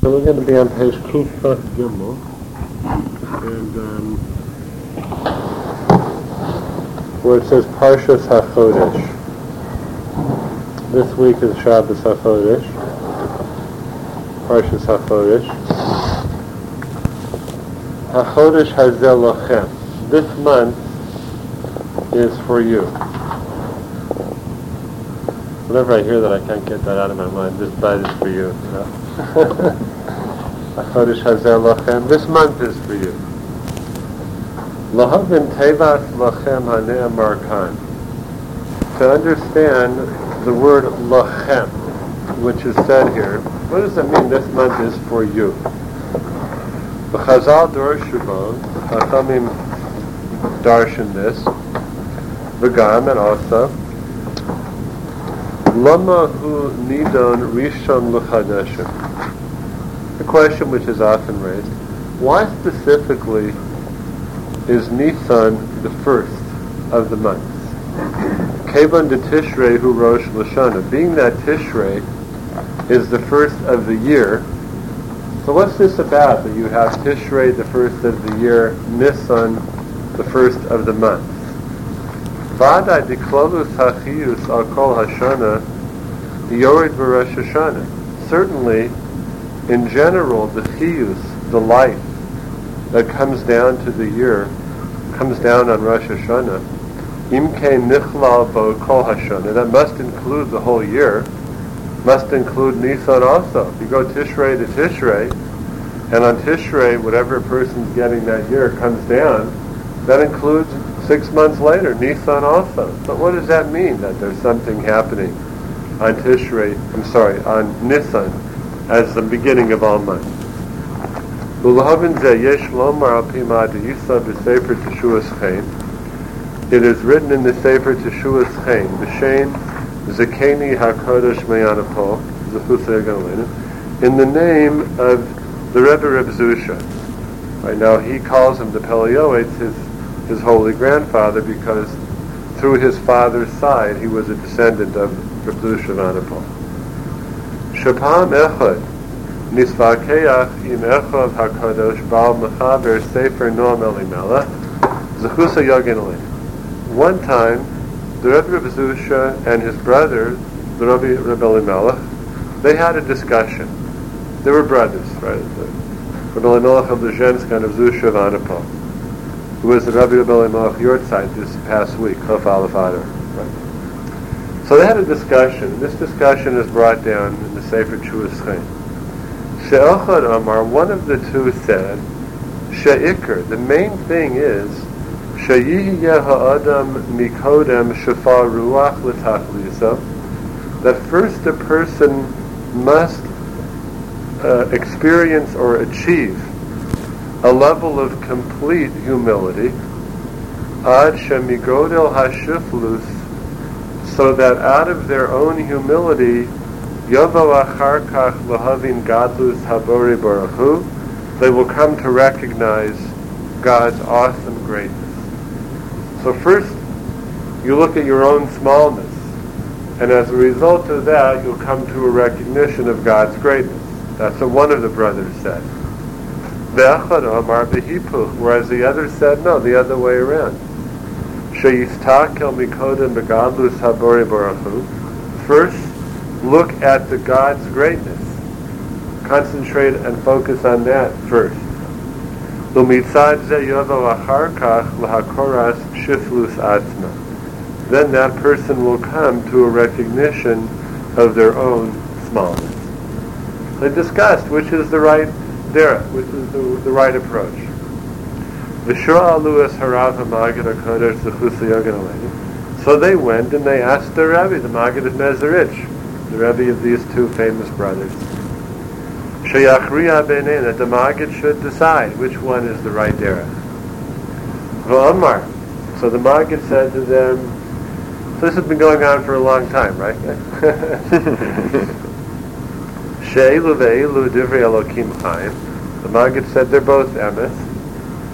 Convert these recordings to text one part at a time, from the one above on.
So we're going to be on page Kufa Gimel, and um, where it says Parshas HaChodesh. This week is Shabbos HaChodesh, Parshas HaChodesh. HaChodesh Hazel Lochem. This month is for you. Whenever I hear that, I can't get that out of my mind. This bite is for you. you know? This month is for you. Lahavin Lachem. To understand the word Lachem, which is said here, what does it mean this month is for you? Chazal Dorshu Bo, Chachamim darshan this, V'gam, and also, Lama hu nidon rishon l'chadeshim. Question which is often raised. Why specifically is Nisan the first of the months? Kevan de Tishrei hu Rosh Lashana. Being that Tishrei is the first of the year, so what's this about that you have Tishrei the first of the year, Nisan the first of the month? Vada diklolus hachiyus al kol hashana yored v'rosh Hashanah. Certainly, in general, the chiyus, the life that comes down to the year, comes down on Rosh Hashanah. Imke nichlal bo kol Hashanah. That must include the whole year. Must include Nisan also. You go Tishrei to Tishrei, and on Tishrei, whatever a person's getting that year comes down. That includes six months later, Nisan also. But what does that mean? That there's something happening on Tishrei, I'm sorry, on Nisan, as the beginning of all months. It is written in the Sefer Teshuas Chaim, B'Shem Zekeni HaKadosh Meyanapo, in the name of the Rebbe Reb Zusha. Right now, he calls him the Pelioites, his, his holy grandfather, because through his father's side, he was a descendant of Reb Zusha Echad HaKadosh Baal Mechaber Sefer Noam Elimelech, Zechusa Yagin One time, the Rebbe Reb Zusha and his brother, the Rebbe Reb Elimelech, they had a discussion. They were brothers, right? Reb Elimelech of Lezhensk and of Zusha Vanapo, who was the Rabbi Rebbe Reb Elimelech Yortzeit this past week, Chof Aleph Adar, right? So they had a discussion. This discussion is brought down in the Sefer Chuas Chaim. She'echad Amar, one of the two said, She'ikr, the main thing is, She'yihyeh ha'adam mikodem shafar ruach l'tachlisa, that first a person must uh, experience or achieve a level of complete humility, ad shemigodel hashiflus, so that out of their own humility, habori they will come to recognize God's awesome greatness. So first, you look at your own smallness, and as a result of that, you'll come to a recognition of God's greatness. That's what one of the brothers said. Whereas the other said, no, the other way around. First, look at the God's greatness. Concentrate and focus on that first. Then that person will come to a recognition of their own smallness. They discussed which is the right derech, which is the, the right approach. So they went and they asked the Rabbi, the Maggid of Mezerich, the Rabbi of these two famous brothers. That the Maggid should decide which one is the right derech. So the Maggid said to them, so this has been going on for a long time, right? She'elu ve'elu divrei Elokim chaim. The Maggid said they're both emes.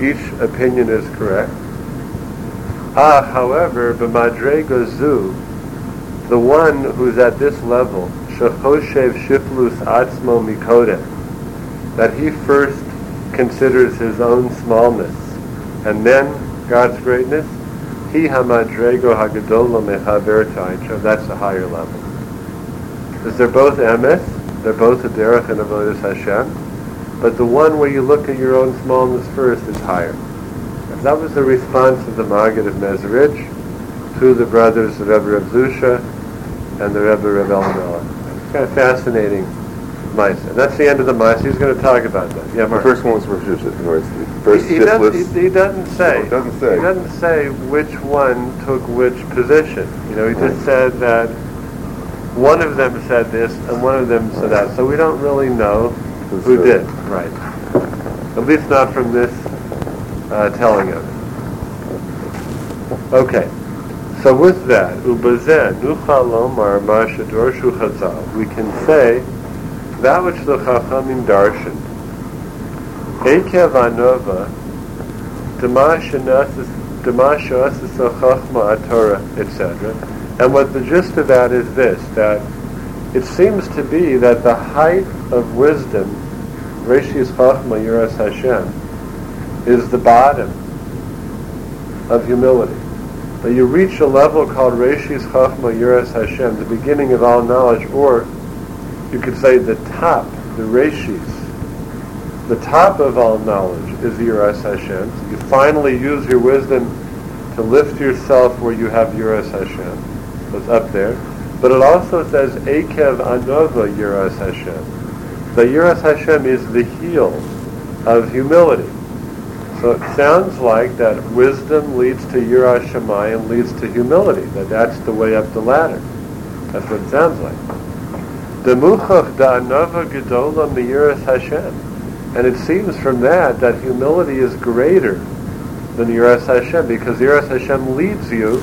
Each opinion is correct. Ah, however, b'madrega zu, the one who's at this level, shechoshev shiflus atzmo mikodem, that he first considers his own smallness and then God's greatness, he hamadrego hagadolo mechaver that's a higher level. Because they're both emes, they're both a derech and avodas Hashem, but the one where you look at your own smallness first is higher. And that was the response of the Maggid of Mezrich to the brothers of Rebbe Reb Zusha and the Rebbe Reb Elimelech. It's kind of fascinating Maisa. That's the end of the Maisa. He's going to talk about that. Yeah, Mark. The first one was Rosh the first he, he, doesn't, he, he, doesn't say. No, doesn't say. He doesn't say which one took which position. You know, he just said that one of them said this and one of them said that. So we don't really know who did. Right. At least not from this uh, telling of it. Okay. So with that, ubazen nuchalomar mashadorshu chazal, we can say that which the Chachamim darshan. Ekev anova, demasha chachma atorah, etc. And what the gist of that is this, that it seems to be that the height of wisdom, Reshis Chachma Yiras Hashem, is the bottom of humility. But you reach a level called Reshis Chachma Yiras Hashem, the beginning of all knowledge, or you could say the top, the reshis, the top of all knowledge is Yiras Hashem. So you finally use your wisdom to lift yourself where you have Yiras Hashem. So it's up there. But it also says Akev Anova Yiras Hashem. The Yiras Hashem is the heel of humility. So it sounds like that wisdom leads to Yiras Shemayim, leads to humility. That that's the way up the ladder. That's what it sounds like. The Demuchach da'anava gedola miyiras Hashem. And it seems from that that humility is greater than Yiras Hashem because Yiras Hashem leads you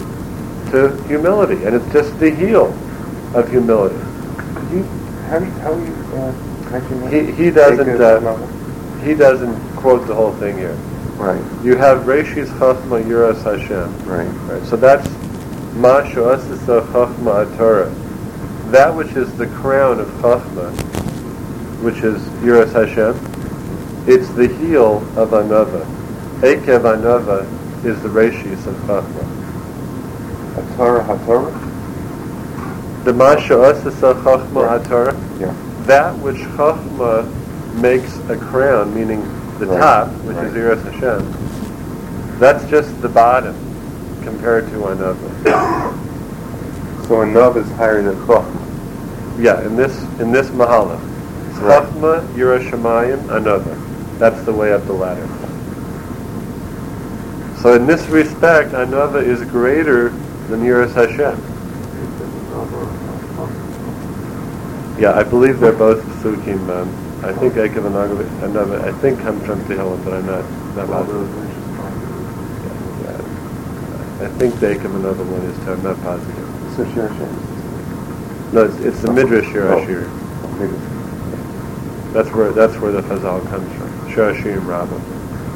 to humility, and it's just the heel of humility. You, how do you, how you uh, he, he doesn't uh, he doesn't quote the whole thing here. Right. You have Reshis Chachma Yiras Hashem. Right. Right. So that's Ma Shoasisa Chachma Torah that which is the crown of Chachma, which is Yiras Hashem, it's the heel of Anava. Ekev Anava is the Reshis of Chachma. Hatorah, Hatorah? The Masha Asasa Chachma Hatorah? Yeah. That which Chachma makes a crown, meaning the right. top, which right. is Yiras Hashem, that's just the bottom compared to Anava. so Anava is higher than Chachma. Yeah, in this in this mahala. Chachma, Yerushalayim, another. That's the way up the ladder. So in this respect, Anava is greater than Yiras Hashem. Yeah, I believe they're both Sukim. Um, I think Ekev and Anava, I think from Tehillim, but I'm not, not positive. Yeah, yeah. I think the Ekev and Anava one is too, I'm not positive. So Shir no, it's, it's the Midrash Shirashir. That's where that's where the Chazal comes from. Shirashir and Rabbah.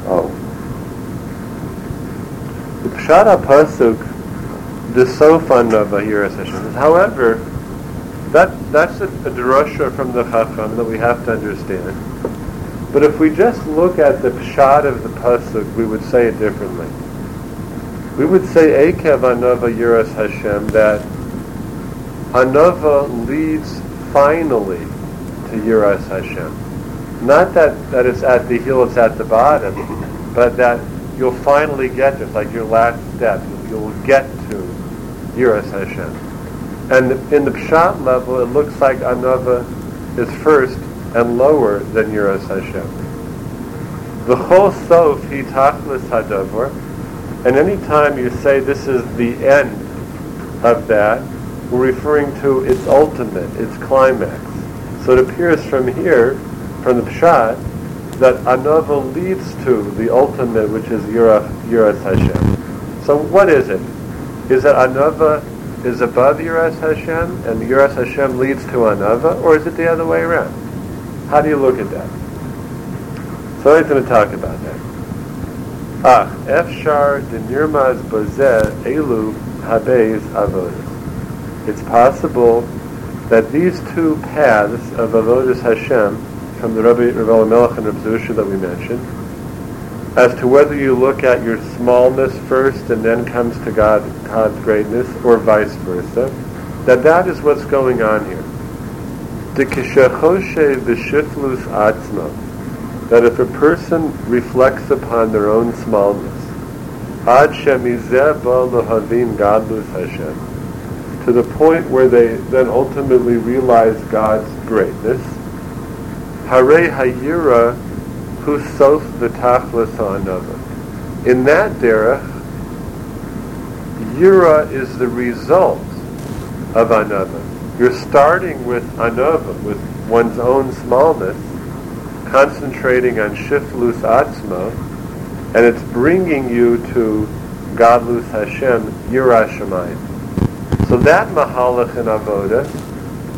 Oh. The Pshat Pasuk, the Sofan of Ahiras Hashem. However, that that's a, a drasha from the Chacham that we have to understand. But if we just look at the Pshat of the Pasuk, we would say it differently. We would say Ekev Anava Yiras Hashem that Hanava leads finally to Yiras Hashem. Not that, that it's at the heel, it's at the bottom, but that you'll finally get to, like your last step, you'll get to Yiras Hashem. And in the Pshat level, it looks like Anava is first and lower than Yiras Hashem. The whole sof he tachlis hadavar, and anytime you say this is the end of that, we're referring to its ultimate, its climax. So it appears from here, from the Pshat, that Anava leads to the ultimate, which is Yiras Hashem. So what is it? Is that Anava is above Yiras Hashem, and Yiras Hashem leads to Anava, or is it the other way around? How do you look at that? So he's going to talk about that. Ah, Efshar de Nirmaz Bazeh Elu Habez Avodah it's possible that these two paths of Avodas Hashem from the Rabbi Rav Melech and Rabbi Zusha that we mentioned, as to whether you look at your smallness first and then comes to God, God's greatness, or vice versa, that that is what's going on here. That if a person reflects upon their own smallness, to the point where they then ultimately realize God's greatness, hare hayira who sof v'tachlis ha'anava. In that derech, yira is the result of anava. You're starting with anava, with one's own smallness, concentrating on shiflus atzma, and it's bringing you to godlus Hashem, yira shemayim. So that mahalach in avoda,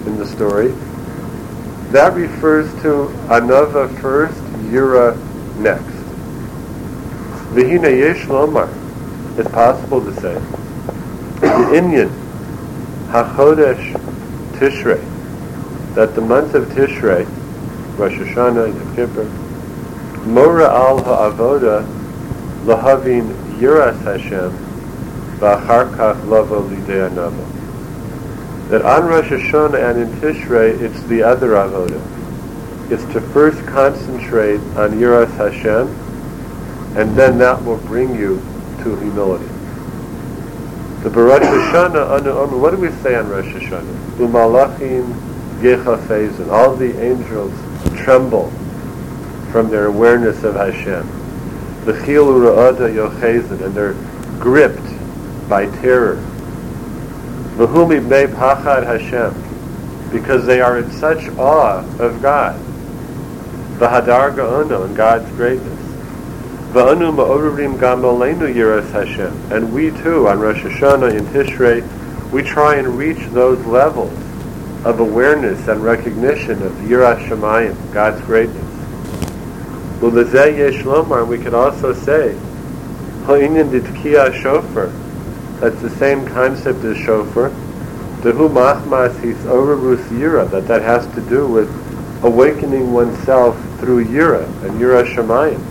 in the story, that refers to anava first, Yura next. Vihina Yesh Lomar. It's possible to say the Indian Hachodesh Tishrei that the month of Tishrei, Rosh Hashanah, Yom Kippur, Mora al Ha'avoda Lahavin Yiras Hashem V'achar Kach Lavo Lidei. That on Rosh Hashanah and in Tishrei, it's the other avoda is to first concentrate on Yiras Hashem, and then that will bring you to humility. The Baruch Hashanah, what do we say on Rosh Hashanah? Umalachim Gechafezin. All the angels tremble from their awareness of Hashem. The Chilu Ra'ada and they're gripped by terror. V'hum ibnei pachad Hashem, because they are in such awe of God. V'hadarga ono, and God's greatness. V'anu ma'orurim gam yiras Hashem. And we too, on Rosh Hashanah, in Tishrei, we try and reach those levels of awareness and recognition of Yiras Shemayim, God's greatness. Ulazeh yesh lomar, we could also say, ha'inyan ditkiya shofar. That's the same concept as shofar. Dehu machmas his overrus yira, that that has to do with awakening oneself through Yira and Yira Shemayim.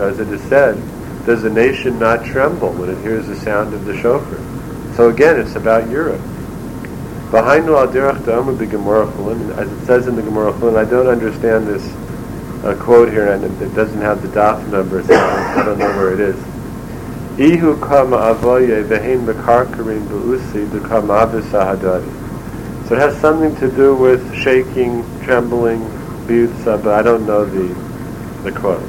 As it is said, does a nation not tremble when it hears the sound of the shofar? So again, it's about Yira. Behind the aldirach da'amu begemurachulim, as it says in the Gemara Chulin, I don't understand this uh, quote here, and it, doesn't have the daf number, so I don't know where it is. Ihu kama avoye vehein bekarkarim be'usi dekama hadari. So it has something to do with shaking, trembling, biutza, but I don't know the the quote.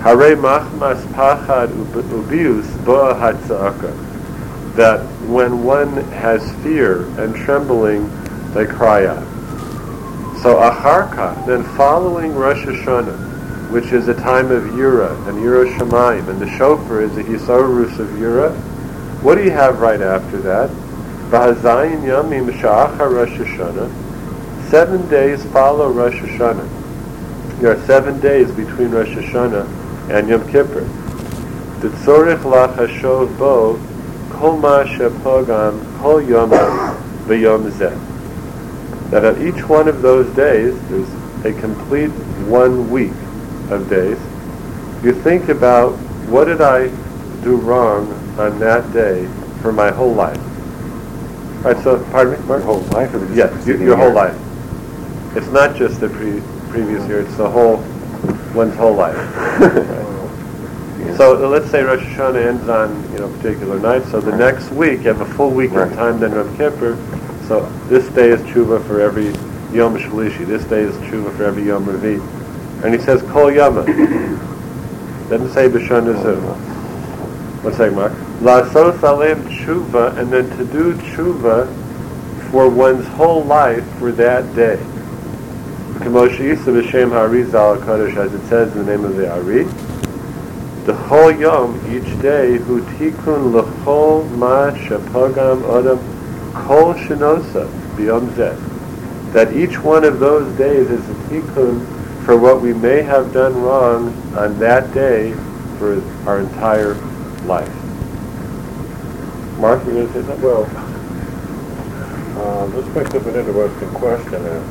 Hare machmas pachad ubius hatzaka. That when one has fear and trembling, they cry out. So acharka, then following Rosh Hashanah, which is a time of Yura and Yura Shemaim, and the shofar is the Hisorus of Yura, what do you have right after that? V'hazayin yamim sha'achar Rosh Hashanah. Seven days follow Rosh Hashanah. There are seven days between Rosh Hashanah and Yom Kippur. The tzorich lach hashov bo kol ma shepogam kol yomam v'yom zeh. That at each one of those days, there's a complete one week of days. You think about what did I do wrong on that day for my whole life? Right, so, pardon me, Mark? Your whole life? Or yes, your, your whole life. It's not just the pre- previous year, it's the whole, one's whole life. right. So uh, let's say Rosh Hashanah ends on you know particular night. So the next week you have a full week right. of time then Yom Kippur. So this day is tshuva for every Yom Shalishi. This day is tshuva for every Yom Revi. And he says Kol Yama. Doesn't say B'Shana Zu. What's that, Mark? Lasos alem tshuva, and then to do tshuva for one's whole life for that day. As it says in the name of the Ari. The whole yom, each day, hu tikun l'chol ma shapogam odam kol shenosa b'yom zeh. That each one of those days is a tikkun for what we may have done wrong on that day for our entire life. Mark, you going to say something? Well, Uh, this brings up an interesting question. Here.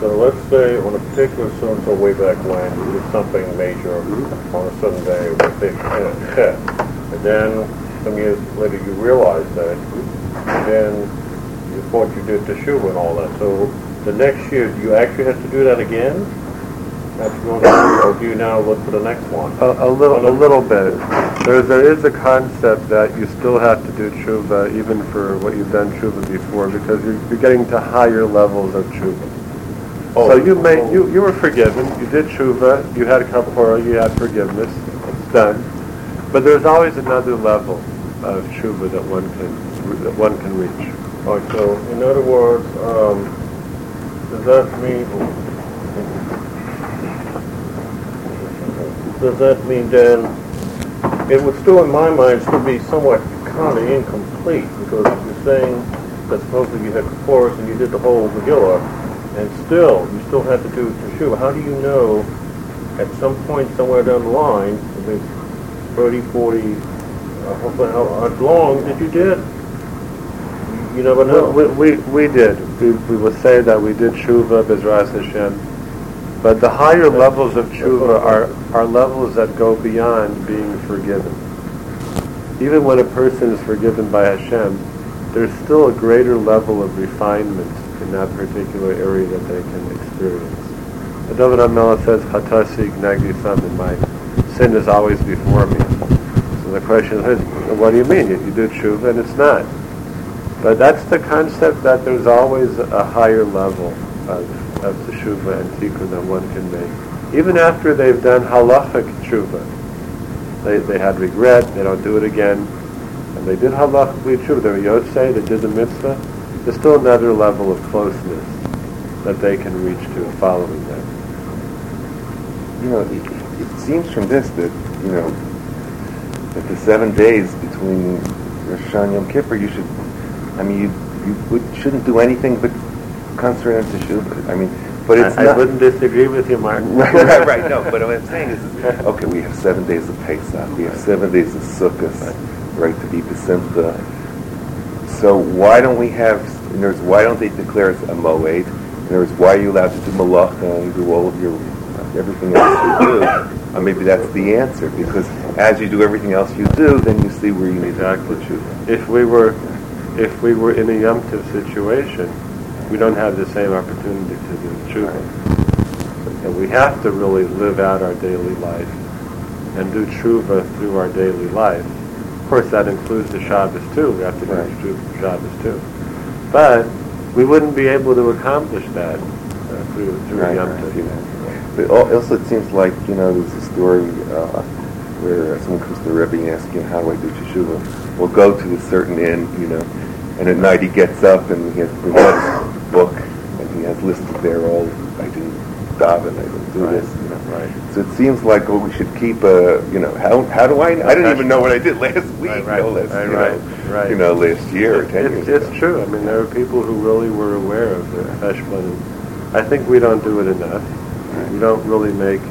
So let's say on a particular so-and-so way back when did something major Mm-hmm. on a certain day with a big hit, and then some years later you realized that, and then you thought you did teshuva and all that. So the next year, do you actually have to do that again? Have to go on, or do you now look for the next one? A, a little, a little bit. There, there is a concept that you still have to do tshuva even for what you've done tshuva before because you're, you're getting to higher levels of tshuva. Oh, so you made, you, you were forgiven. You did tshuva. You had kapora. You had forgiveness. It's done. But there's always another level of tshuva that one can that one can reach. Right, so in other words, um, does that mean does that mean then it would still, in my mind, still be somewhat kind of incomplete because you're saying that supposedly you had Kapporis and you did the whole Megillah, and still you still had to do Teshuvah. How do you know at some point somewhere down the line, I think 30, 40, uh, hopefully how, how long did you did? You, never know. We, we, we did. We, we will say that we did tshuva, Bezras Hashem. But the higher levels of tshuva are, are levels that go beyond being forgiven. Even when a person is forgiven by Hashem, there's still a greater level of refinement in that particular area that they can experience. The David HaMelech says, Hatasi gnagdi samin, my sin is always before me. So the question is, what do you mean? You do tshuva and it's not. But that's the concept that there's always a higher level of, of teshuva and tikkun that one can make. Even after they've done halachic tshuva, they, they had regret, they don't do it again, and they did halachically tshuva, they were yosei, they did the mitzvah, there's still another level of closeness that they can reach to following that. You know, it, it seems from this that, you know, that the seven days between Rosh Hashanah and Yom Kippur, you should, I mean, you, you shouldn't do anything but concentrate on Teshuvah. I mean, but it's I, not... I wouldn't disagree with you, Mark. right, right, right. No, but what I'm saying is, okay, we have seven days of Pesach, we have seven days of Sukkot, right, to be Besimcha. So why don't we have, in other words, why don't they declare it a Moed? In other words, why are you allowed to do Malacha and do all of your, everything else you do? Or maybe that's the answer, because as you do everything else you do, then you see where you need Exactly. to. If we were, if we were in a Yom situation, we don't have the same opportunity to do tshuva. And we have to really live out our daily life and do tshuva through our daily life. Of course, that includes the Shabbos too. We have to do Right. tshuva for Shabbos too. But we wouldn't be able to accomplish that uh, through, through Right, Yom right. But also, it seems like you know, there's a story uh, where someone comes to the Rebbe and asks him, "How do I do teshuva?" We'll go to a certain inn, you know, and at night he gets up and he has he has his book and he has listed there all I do daven, I don't do Right, this, you know. right. So it seems like well, we should keep a, you know, how how do I? Know I didn't even know what I did last week, Right, right, no less, right, you know, right, right. you know, last year or ten It's, years it's ago. true. I mean, there are people who really were aware of the cheshbon. I think we don't do it enough. We don't really make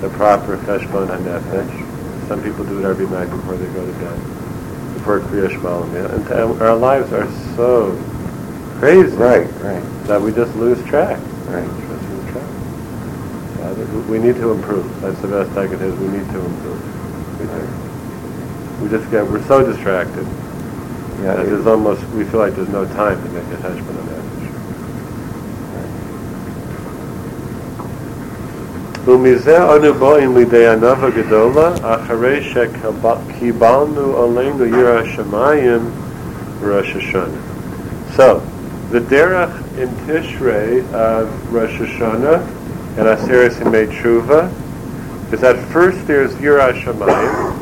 the proper cheshbon hanefesh. Some people do it every night before they go to bed, before Kriya Shema. And and our lives are so crazy Right, right, that we just lose track. right. Just lose track. So I think we need to improve. That's the best I can say. is We need to improve. We do. We just get we're so distracted. Yeah, that it- there's almost we feel like there's no time to make a heshbon on that issue. ומזה אנו באים לידי ענווה גדולה, אחרי שקיבלנו עלינו ירא השמיים בראש השנה. So, the derech in Tishrei of Rosh Hashanah and Aseret Yimei Tshuva is that first there's Yirah Shamayim,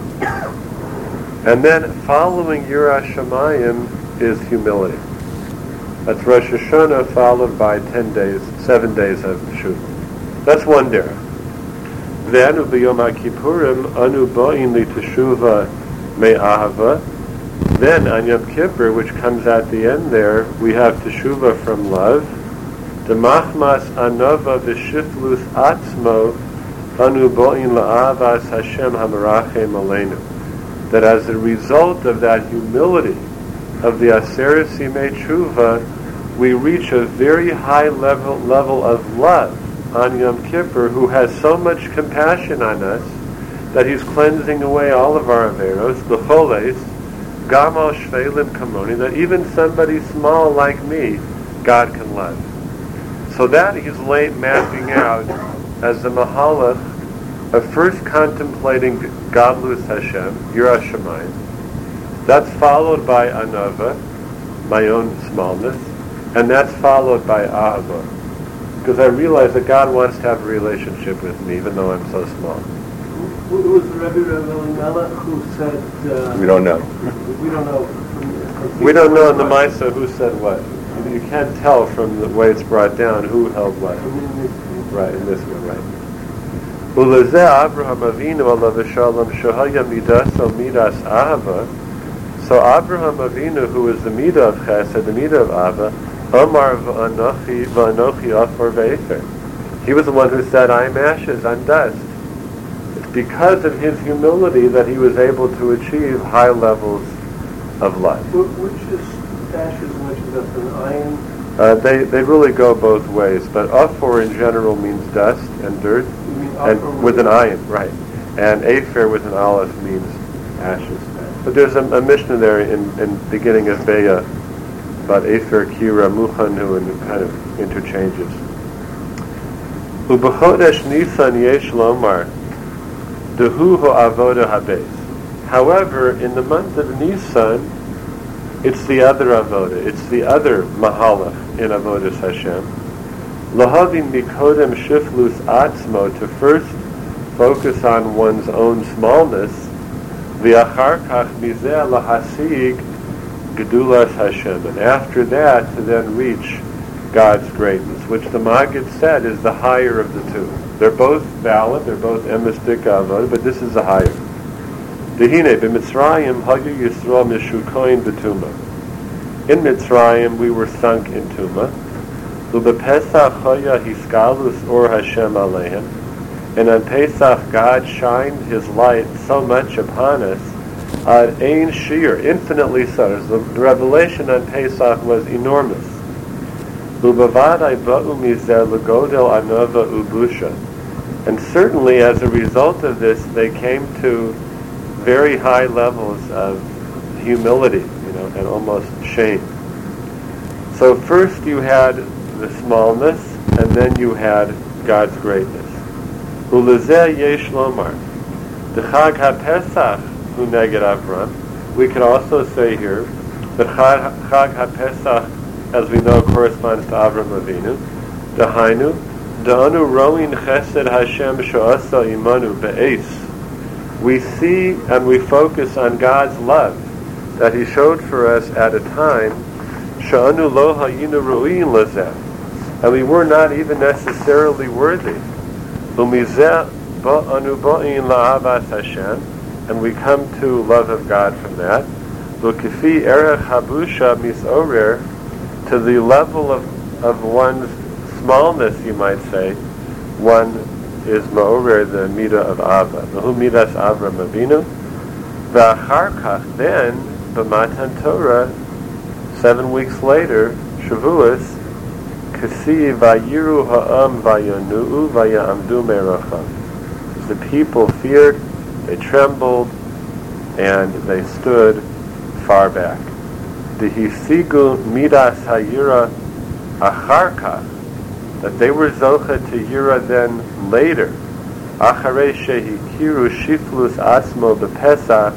and then following Yirah Shamayim is humility. That's Rosh Hashanah followed by 10 days, 7 days of Tshuva. That's one derech. Then, B'Yom HaKippurim, Anu Ba'in Li Teshuva Me'ahava. Then, on Yom Kippur, which comes at the end there, we have Teshuva from love. Demachmas Anova V'Shiflus Atzmo Anu Ba'in La'avas Hashem Hamarachem Aleinu. That as a result of that humility of the Aseret Yimei Tshuva, we reach a very high level level of love on Yom Kippur, who has so much compassion on us that he's cleansing away all of our averos, the choles, gamal shvelim kamoni, that even somebody small like me, God can love. So that he's late mapping out as the mahalach of first contemplating Godlus Hashem, Yirah Shemayim. That's followed by Anava, my own smallness, and that's followed by Ahava. Because I realize that God wants to have a relationship with me, even though I'm so small. Who who was the Rebbe Rebbe Elimelech who said, uh, We don't know. we don't know. from- from- We don't know in the Maisa who said what. You- You can't tell from the way it's brought down who held what. Right, in this one, right. ולזה אברהם אבינו עליו השלום שהיה מידסו מיdas ahava. So Abraham Avinu, who is the midah of chesed, the midah of ava, Omar v'anochi v'anochi afar ve'efer. He was the one who said, I am ashes, I'm dust. Because of his humility that he was able to achieve high levels of life. Wh- Which is ashes and which is dust, an iron? Uh, they, they really go both ways, but afor in general means dust and dirt, and with an iron, right. And afer with an aleph means ashes. But there's a, a Mishnah there in, in beginning of Beitzah about afer, kira, muchanu, and it kind of interchanges. Ubechodesh Nisan yesh lomar, dehu avoda habes. However, in the month of Nisan, it's the other avoda. It's the other mahalach in avodas Hashem. Lahavin mikodem shiflus atzmo to first focus on one's own smallness. V'achar kach mizeh lahasig gedulas Hashem, and after that to then reach God's greatness, which the Maggid said is the higher of the two. They're both valid. They're both emistic avoda, but this is a higher. Dehine b'Mitzrayim hayu Yisrael mishukoin b'tuma. In Mitzrayim we were sunk in tuma. U'bepesach haya hiskalus or Hashem aleim. And on Pesach God shined His light so much upon us. Ad ein shir, infinitely so. The revelation on Pesach was enormous. U'bavadai ba'u legodel anova ubusha. And certainly as a result of this, they came to very high levels of humility, you know, and almost shame. So first you had the smallness, and then you had God's greatness. Yesh lomar. HaPesach Avram. We can also say here that Chag, HaPesach, as we know, corresponds to Avram Avinu. Dahainu, Da'anu roin chesed Hashem sha'asa imanu be'es we see and we focus on God's love that He showed for us at a time, sha'anu lo hayinu ru'in lezeh, and we were not even necessarily worthy. Umizeh ba'anu ba'in la'avas Hashem, and we come to love of God from that. L'kifi erech habusha misorer, to the level of, of one's smallness, you might say, one is Ma'orer, the Midah of Ava. Mahu Midas Avram Avinu. V'achar kach, then, b'matan Torah, seven weeks later, Shavuos, Kasi vayiru ha'am vayonu'u vayamdu meracham. The people feared, they trembled, and they stood far back. Dehisigu midas hayira achar kach, that they were zocha to Yira then later, acharei shehikiru shiflus asmo bepesach,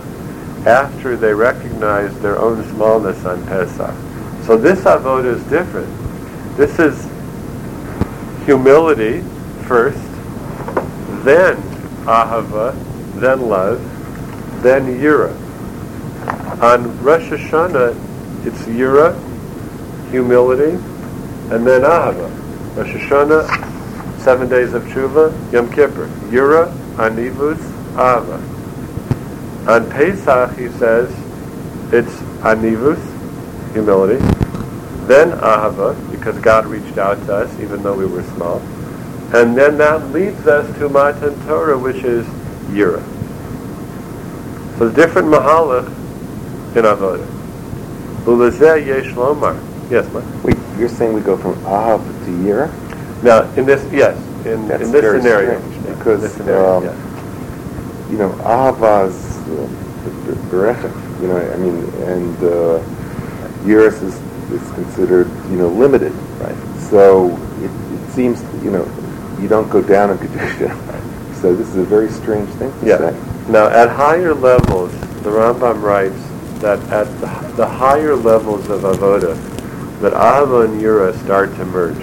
after they recognized their own smallness on Pesach. So this avodah is different. This is humility first, then ahava, then love, then yira. On Rosh Hashanah, it's yira, humility, and then ahava. Rosh Hashanah, seven days of tshuva, Yom Kippur, Yura, Anivus, Ava. On Pesach, he says, it's Anivus, humility, then Ahava, because God reached out to us, even though we were small, and then that leads us to Matan Torah, which is Yira. So different mahalach in Avodah. Yes, Mark? You're saying we go from Ahav to Yira? Now, in this, yes, in, That's in this very scenario, strange, because, this scenario, um. You know, Ahav's uh, you know, I mean, and uh, is, is considered, you know, limited. Right. So it, it seems, you know, you don't go down in Kedusha. So this is a very strange thing to Yeah. say. Now, at higher levels, the Rambam writes that at the, the higher levels of avoda, that ahava and yura start to merge.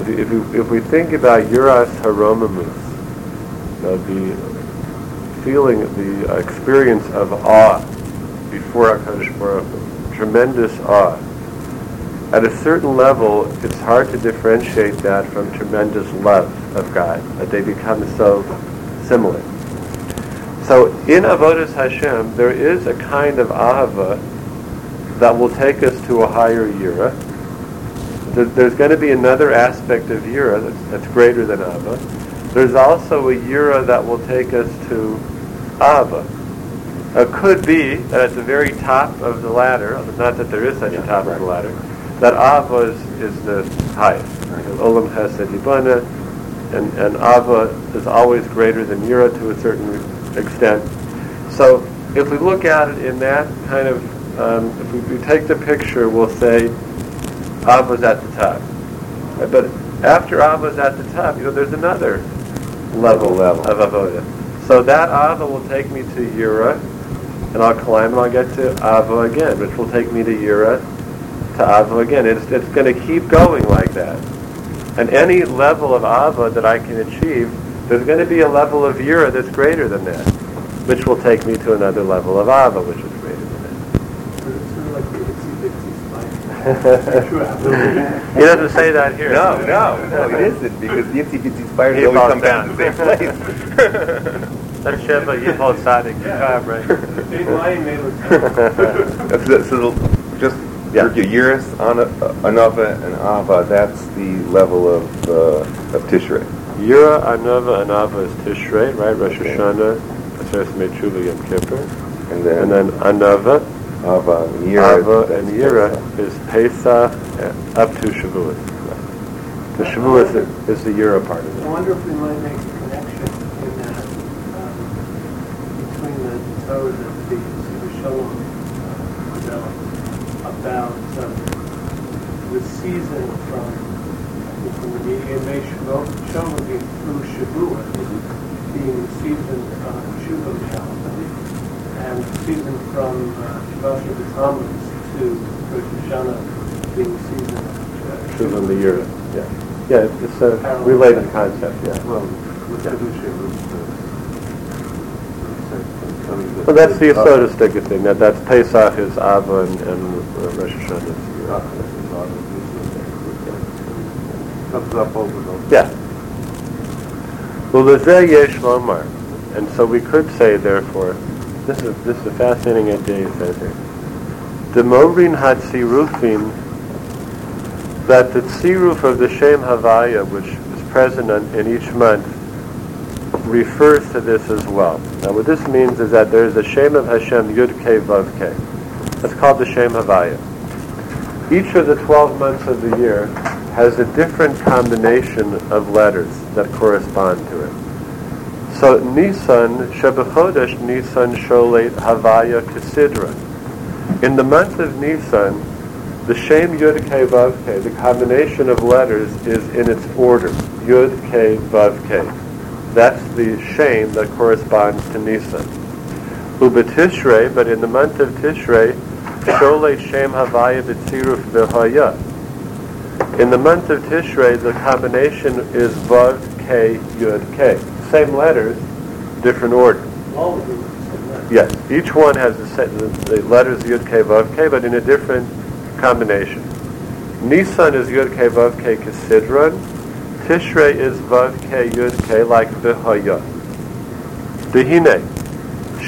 If, if, you, if we think about yuras haromamus, know, the feeling, the experience of awe before Hakadosh Baruch tremendous awe. At a certain level, it's hard to differentiate that from tremendous love of God, that they become so similar. So in Avodas Hashem, there is a kind of ahava that will take us to a higher yira. There's going to be another aspect of yira that's, that's greater than ava. There's also a yira that will take us to ava. It could be that at the very top of the ladder, not that there is such a top of the ladder, that ava is, is the highest. Olam Hesed and, and Ava is always greater than Yira to a certain extent. So if we look at it in that kind of, um, if we, we take the picture, we'll say Ava's at the top. But after Ava's at the top, you know, there's another level, Level. of Avoda. So that Ava will take me to Yira, and I'll climb and I'll get to Ava again, which will take me to Yira, to Ava again. It's, it's going to keep going like that. And any level of Ava that I can achieve, there's going to be a level of Yira that's greater than that, which will take me to another level of Ava, which is greater than that. It's sort of like the itsy bitsy spider. Sure, absolutely. He doesn't say that here. No, no, no, it isn't, because the itsy bitsy spiders He always falls come down to the same place. That's Sheva Yipol Tzaddik Yikab, right? They lying made with That's the- so just Yeah. your Yiras, Ana- Anava, and Ava, that's the level of, uh, of Tishrei. Yira, Anava, and Ava is Tishrei, right? Rosh Hashanah, Aseret Mechuva, Yom Kippur. And then, And then Anava, Ava and Yira. Ava, and Yira is Pesach uh, up to Shavuot. The Shavuot is the, is the Yira part of it. I wonder if we might make a connection in that um, between the Torah that the Sivir Shalom uh, about um, the season from from the median Shalom being through Shavuot being the season of Shuva and the season from uh, B'Tammuz to Rosh Hashanah being the season uh, Shavuot the year, yeah. Yeah, it's a related concept, yeah. Well, with Kedusha, the... Well, that's the Yisodistic thing, that, that's Pesach is Ava and, and uh, Rosh Hashanah is Yira. Comes up over those. Yeah. Well, yesh lomar, and so we could say, therefore, this is this is a fascinating idea he says here. Demorin hatzirufim, that the tziruf of the Shem Havaya, which is present in each month, refers to this as well. Now, what this means is that there is a Shem of Hashem Yud Ke Vav Ke. That's called the Shem Havaya. Each of the 12 months of the year has a different combination of letters that correspond to it. So Nisan, Shebechodesh Nisan Sholet Havaya Kesidra. In the month of Nisan, the Shem Yud Ke Vav Ke, the combination of letters is in its order. Yud Ke Vav Ke. That's the Shem that corresponds to Nisan. Uba Tishrei, but in the month of Tishrei, Sholet Shem Havaya B'tziruf V'haya. In the month of Tishrei, the combination is Vav K Yud K. Same letters, different order. all of them. the same. Yes, each one has the, sa- the, letters Yud K Vav K, but in a different combination. Nisan is Yud K Vav K Kesidron. Tishrei is Vav K Yud K like V'haya. Dehine.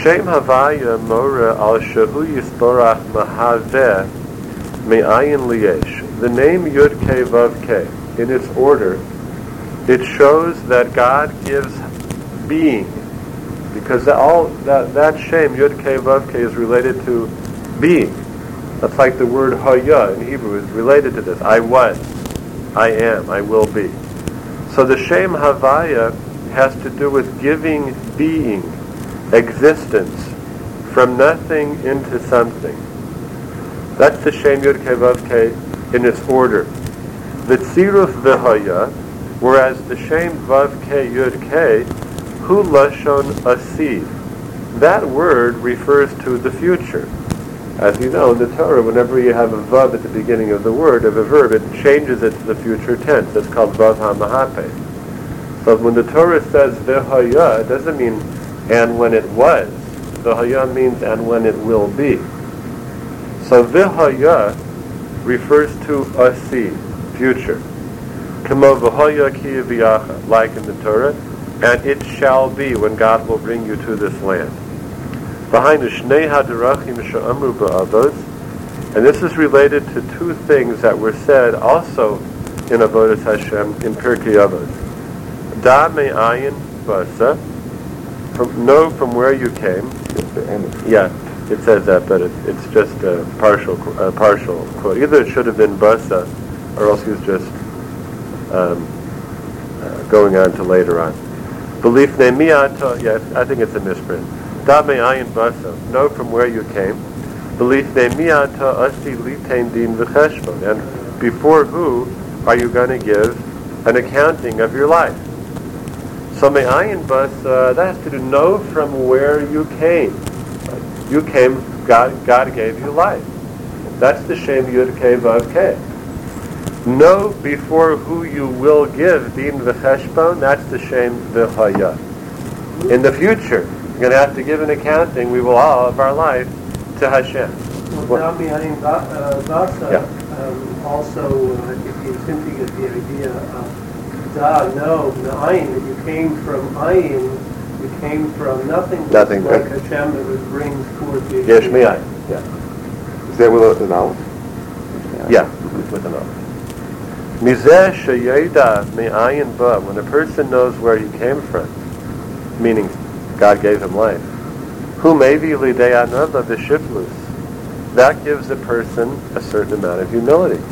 Shem Havaya Mora al Shahu Yisborach Mahaveh Me'ayin Liyesh. The name Yud K Vav K, in its order, it shows that God gives being, because that all that that Shem Yud K Vav K is related to being. That's like the word haya in Hebrew is related to this. I was, I am, I will be. So the shame Havaya has to do with giving being, existence, from nothing into something. That's the Shem Yud Vav in its order. The Tziruf V'Haya, whereas the Shem Vav Yud Hu Lashon Asiv. That word refers to the future. As you know, in the Torah, whenever you have a vav at the beginning of the word, of a verb, it changes it to the future tense. It's called vav hamahape. So when the Torah says v'haya, it doesn't mean and when it was. V'haya means and when it will be. So v'haya refers to asi, future. Kamo v'haya ki like in the Torah, and it shall be when God will bring you to this land behind the Shnei Hadarachim Sha'amru Ba'avos, and this is related to two things that were said also in Avodas Hashem in Pirkei Avos. Da me'ayin basa, from, know from where you came. Yeah, it says that, but it, it's just a partial, a partial quote. Either it should have been basa, or else he was just um, uh, going on to later on. Belief ne'mi'ata, yes, I think it's a misprint. Dame ayin basa. Know from where you came. Belief miata asi litain din v'cheshbon. And before who are you going to give an accounting of your life? So me'ayin basa, uh, that has to do know from where you came. You came, God, God gave you life. That's the Shem Yud Kei Vav Kei. Know before who you will give din v'cheshbon, that's the Shem v'chaya. In the future, you're going to have to give an accounting, we will all, of our life to Hashem. Well, Dami uh, Vasa, Yeah. um, also, uh, if you hinting at the idea of Da, no, Ayin, that you came from Ayin, you came from nothing. Nothing, Like right. Hashem that would bring forth the. Yesh mi'ayin. Yeah. Is that with an aleph? Yeah, with an oath. Mizeh me'ayin ba, when a person knows where he came from, meaning God gave him life. Who may be lidei anava v'shiflus. That gives a person a certain amount of humility.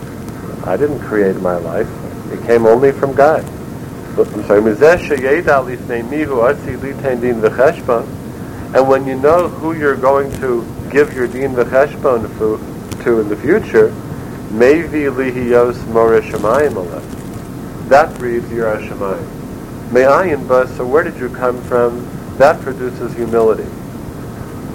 I didn't create my life. It came only from God. I'm sorry. And when you know who you're going to give your din v'cheshbon to in the future, Mevi lihiyos more shemayim. That breeds Yirah Shemayim. Me'ayin ba, so where did you come from? That produces humility.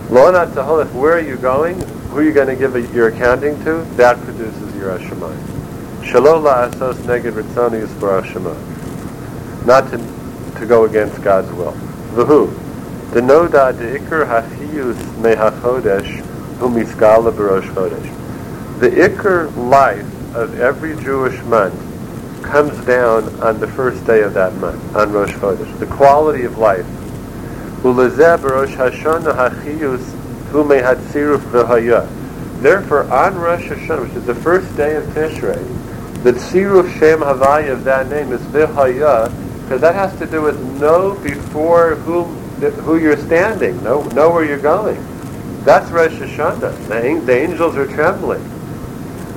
Lo not taholech, where are you going? Who are you going to give a, your accounting to? That produces Yirah Shemayim. Shalom la'asos neged ritzoni shemayim. Not to, to go against God's will. V'hu. The noda de ikr hachiyus mehachodesh hu miskala barosh chodesh. The ikr life of every Jewish month comes down on the first day of that month, on Rosh Chodesh. The quality of life. Therefore, on Rosh Hashanah, which is the first day of Tishrei, the tziruf shem havaya of that name is v'haya, because that has to do with know before who who you're standing, know know where you're going. That's Rosh Hashanah. The, the angels are trembling.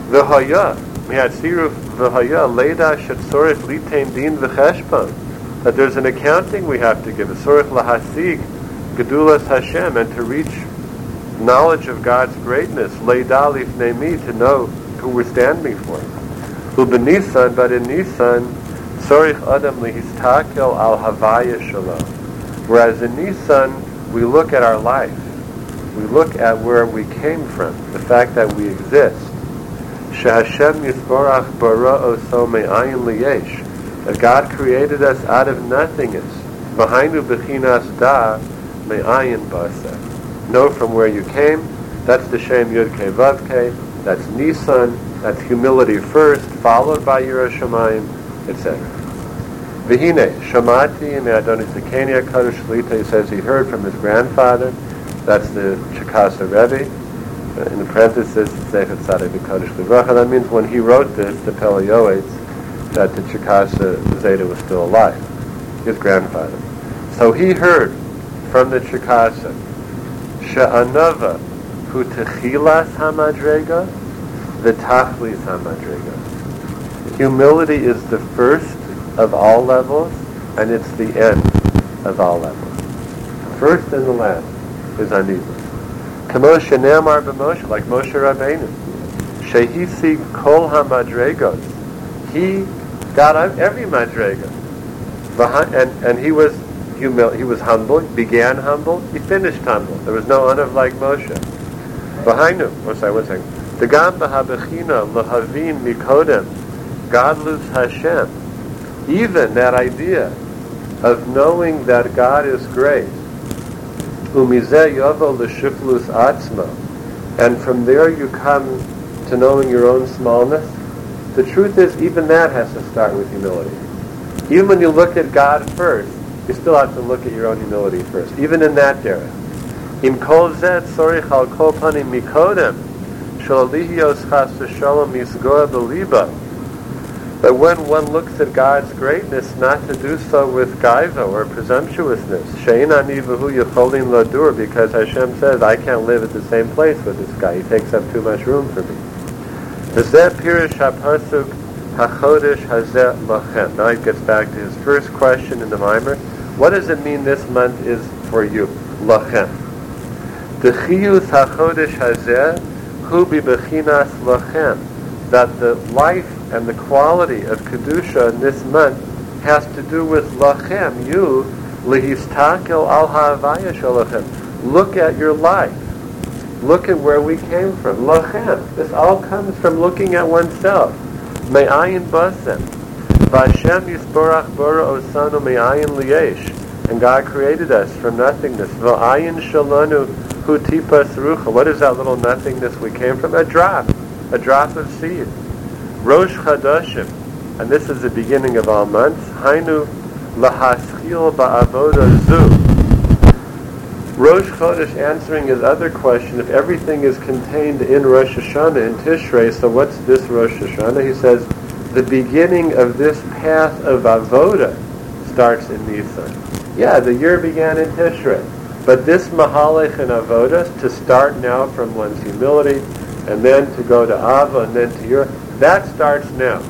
V'haya, we had tziruf v'haya leda shetzorich litain din v'cheshbon. That there's an accounting we have to give. Tzorich lahasig gedulas Hashem, and to reach knowledge of God's greatness, leda lifnei to know who we're standing for. U'b'nisan, but in Nisan, tzorich adam lihistakel al havaya shalom. Whereas in Nisan, we look at our life. We look at where we came from, the fact that we exist. Shehashem Yisborach bara oso me'ayin liyesh. That God created us out of nothingness. Behindu bechinas da me'ayin basa. Know from where you came. That's the Shem Yud Kei Vav Kei. That's Nisan. That's humility first, followed by Yirah Shamayim, etc. Vihine, Shamati Me'adoni Zakenia Kadosh Shlita, he says he heard from his grandfather, that's the Chikasa Rebbe, Uh, in the parenthesis, Zechat Tzaddik Kadosh Livracha, that means when he wrote this, the Peleioids, that the Chikasa Zeta was still alive, his grandfather. So he heard from the Chikasa, Sha'anava hu techilas hamadrega, the tachlis hamadrega. Humility is the first of all levels, and it's the end of all levels. First and the last is anivus. Kamo shenemar b'Moshe, like Moshe Rabbeinu. Shehisi kol hamadregos. He got every madrega. And, and he was humil- he was humble, began humble, he finished humble. There was no one of like Moshe. V'hainu, what's that, one second. The b'habechina l'havin mikodem, godless Hashem. Even that idea of knowing that God is great, umizeh yovo l'shiflus atzma, and from there you come to knowing your own smallness. The truth is, even that has to start with humility. Even when you look at God first, you still have to look at your own humility first, even in that area. Im kol zet sorich al kol panim mikodem, shalalihios chas v'shalom misgoa beliba. But when one looks at God's greatness, not to do so with gaiva or presumptuousness, shein ani v'hu yicholim ladur, because Hashem says, I can't live at the same place with this guy. He takes up too much room for me. Zeh pirish hapasuk hachodesh hazeh lachem. Now he gets back to his first question in the mimer. What does it mean this month is for you? Lachem. The chiyuth hachodesh hazeh hu bechinas lachem. That the life and the quality of kedusha in this month has to do with lachem. You lehistakel al ha'avaya shalachem. Look at your life. Look at where we came from. Lachem. This all comes from looking at oneself. Me'ayin basem. Vashem Yisborach Bora Osanu Me'ayin Liyesh. And God created us from nothingness. Va'ayin Shalanu Hu Tipas Rucha. What is that little nothingness we came from? A drop. A drop of seed. Rosh Chadashim. And this is the beginning of all months. Hainu Lahaschil Ba'avoda Zu. Rosh Chodesh answering his other question, if everything is contained in Rosh Hashanah, in Tishrei, so what's this Rosh Hashanah? He says, the beginning of this path of avoda starts in Nisan. Yeah, the year began in Tishrei, but this mahalech and avoda to start now from one's humility, and then to go to Ava, and then to your that starts now.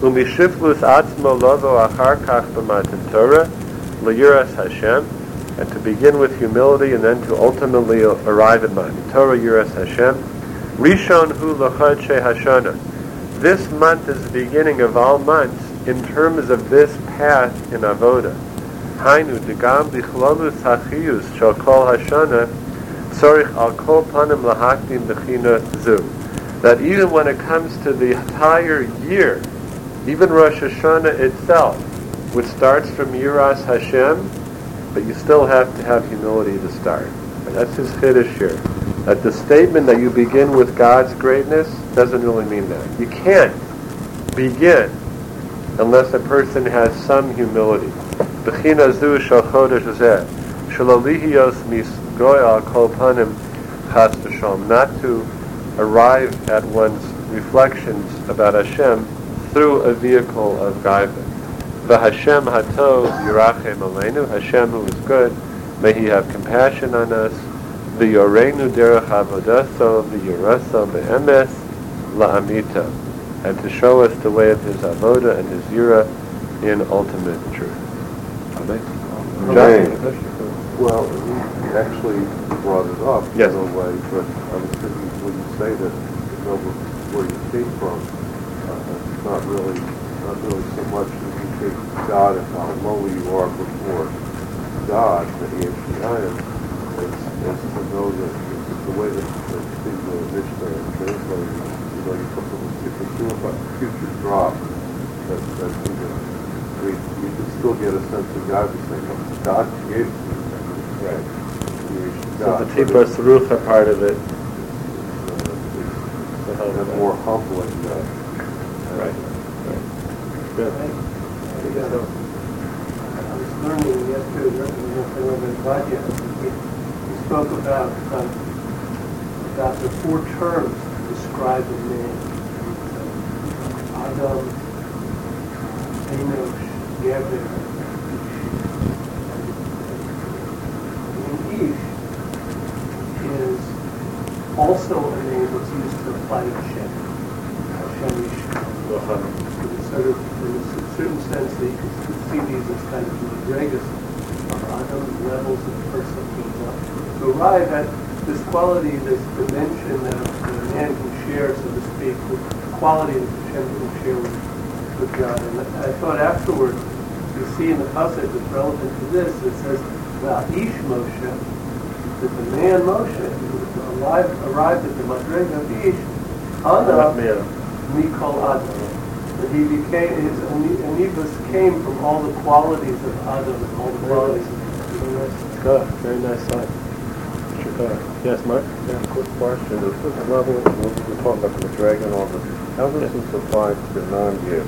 Umishiflus atzmo lovo achar kach b'matan Torah liyuras Hashem, and to begin with humility, and then to ultimately arrive at Matan Torah Yuras Hashem. Rishon hu lachad Hashana. This month is the beginning of all months in terms of this path in Avoda. Hainu degam bichlolus hachiyus shal kol hashana tzorich al kol panim lahakdim bechina zu. That even when it comes to the entire year, even Rosh Hashanah itself, which starts from Yiras Hashem, but you still have to have humility to start. And that's his chiddush here. That the statement that you begin with God's greatness doesn't really mean that. You can't begin unless a person has some humility. Not to arrive at one's reflections about Hashem through a vehicle of gaiva. The Hashem Hatov Yirachem Aleinu, Hashem who is good, may He have compassion on us. The Yorenu Derech Avodaso, the Yiraso Be'emes La'amita, and to show us the way of His Avoda and His Yira in ultimate truth. Amen. James. Well, he actually brought it up Yes. in a way, but I was thinking when you say that you know where you came from, uh, it's not really, not really so much that you take God and how low you are before God, the ancient iron, as, as to know that the, the way that the, the Mishnah translated, you know, you put them if you do about future drop, that, that you know, we, you can still get a sense of God, you say, "Oh, God created me. Right. So the But Tipas part of it. Uh, it's kind of more humbling, uh, Right. Good. So, I was learning yesterday, working with Rabbi Vadia, he he spoke about, um, about the four terms to describe a man. So, Adam, Enosh, Geber, and Ish is also a name that's used to apply to Shem. Sort of, in a certain sense, that you can see these as kind of madrigas of Adam, levels of person to arrive at this quality, this dimension that a, man can share, so to speak, with quality that Hashem can share with, with God. And I thought afterwards, you see in the passage that's relevant to this, it says, well, Ish Moshe, that the man Moshe, who arrived, arrived at the Madrig of Ish, Adam, Mikol Adam. That he became, his Ani- Anivus came from all the qualities of Adam and all the qualities of the very nice side. Sure. Yes, Mark? Yeah, quick question. Is this level, we're talking about the dragon on the, how does this apply to non-Jews?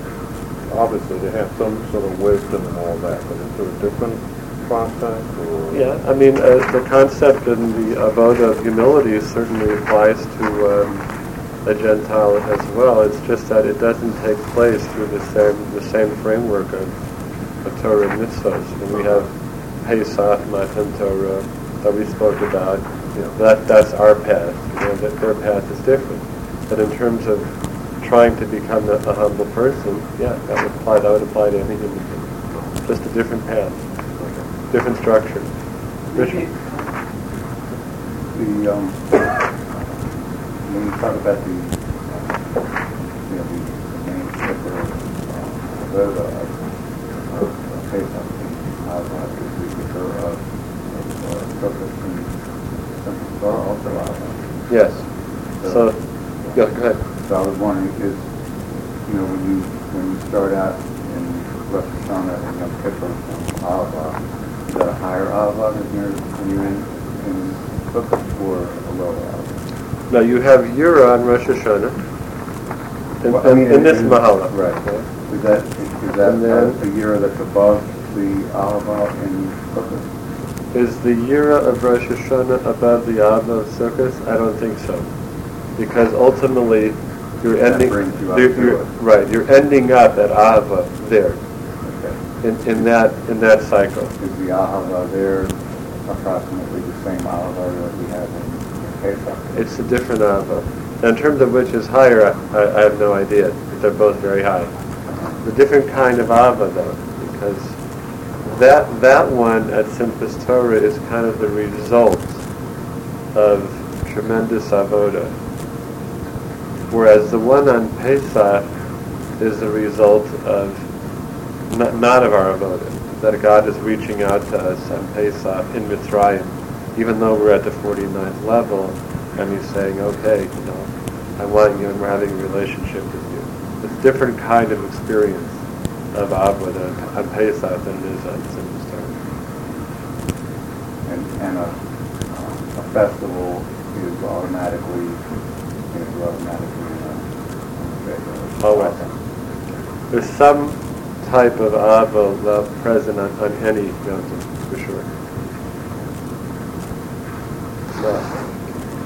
Obviously, they have some sort of wisdom and all that, but is there a different process? Yeah, I mean, uh, the concept in the avoda of humility certainly applies to um, a Gentile as well. It's just that it doesn't take place through the same the same framework of, of Torah and mitzvahs. And we have Pesach, Matan Torah that we spoke about. You know, that that's our path. You know, that their path is different. But in terms of trying to become a, a humble person, yeah, that would apply. That would apply to any human being. Just a different path, different structure. Richard? The, um, when you talk about the, uh, you know, the, the main slipper, uh, uh, Sukkot and Simchas Torah also out Yes. So, yeah, go ahead. So I was wondering, is, you know, when you, when you start out in Rosh Hashanah and Yom Kippur from Ahava, a higher Ahava than you're, when you're in, in Sukkot or a lower Ahava? Now you have Yura on Rosh Hashanah. In, Well, I in- mean, in this in- Mahalech. Right. Is that, is that And then- a year that's above the Ahava in Sukkot? Is the Yira of Rosh Hashanah above the Av of Sukkot? I don't think so. Because ultimately, you're That ending, you you're, you're- right, you're ending up at Ava there. In, in that, in that cycle. Is the Ahava there approximately the same Ahava that we have in in Pesach? It's a different Ava. Now, in terms of which is higher, I, I have no idea. but They're both very high. The different kind of Ava, though, because that that one at Simchas Torah is kind of the result of tremendous avoda, whereas the one on Pesach is the result of not, not of our avoda. That God is reaching out to us on Pesach in Mitzrayim, even though we're at the 49th level, and He's saying, "Okay, you know, I want you, and we're having a relationship with you." It's a different kind of experience of avoda on Pesach than it is on Simchas Torah. And, and a, uh, a festival is automatically, is automatically a, in a Always. There's some type of ava love present on, on any mountain, for sure.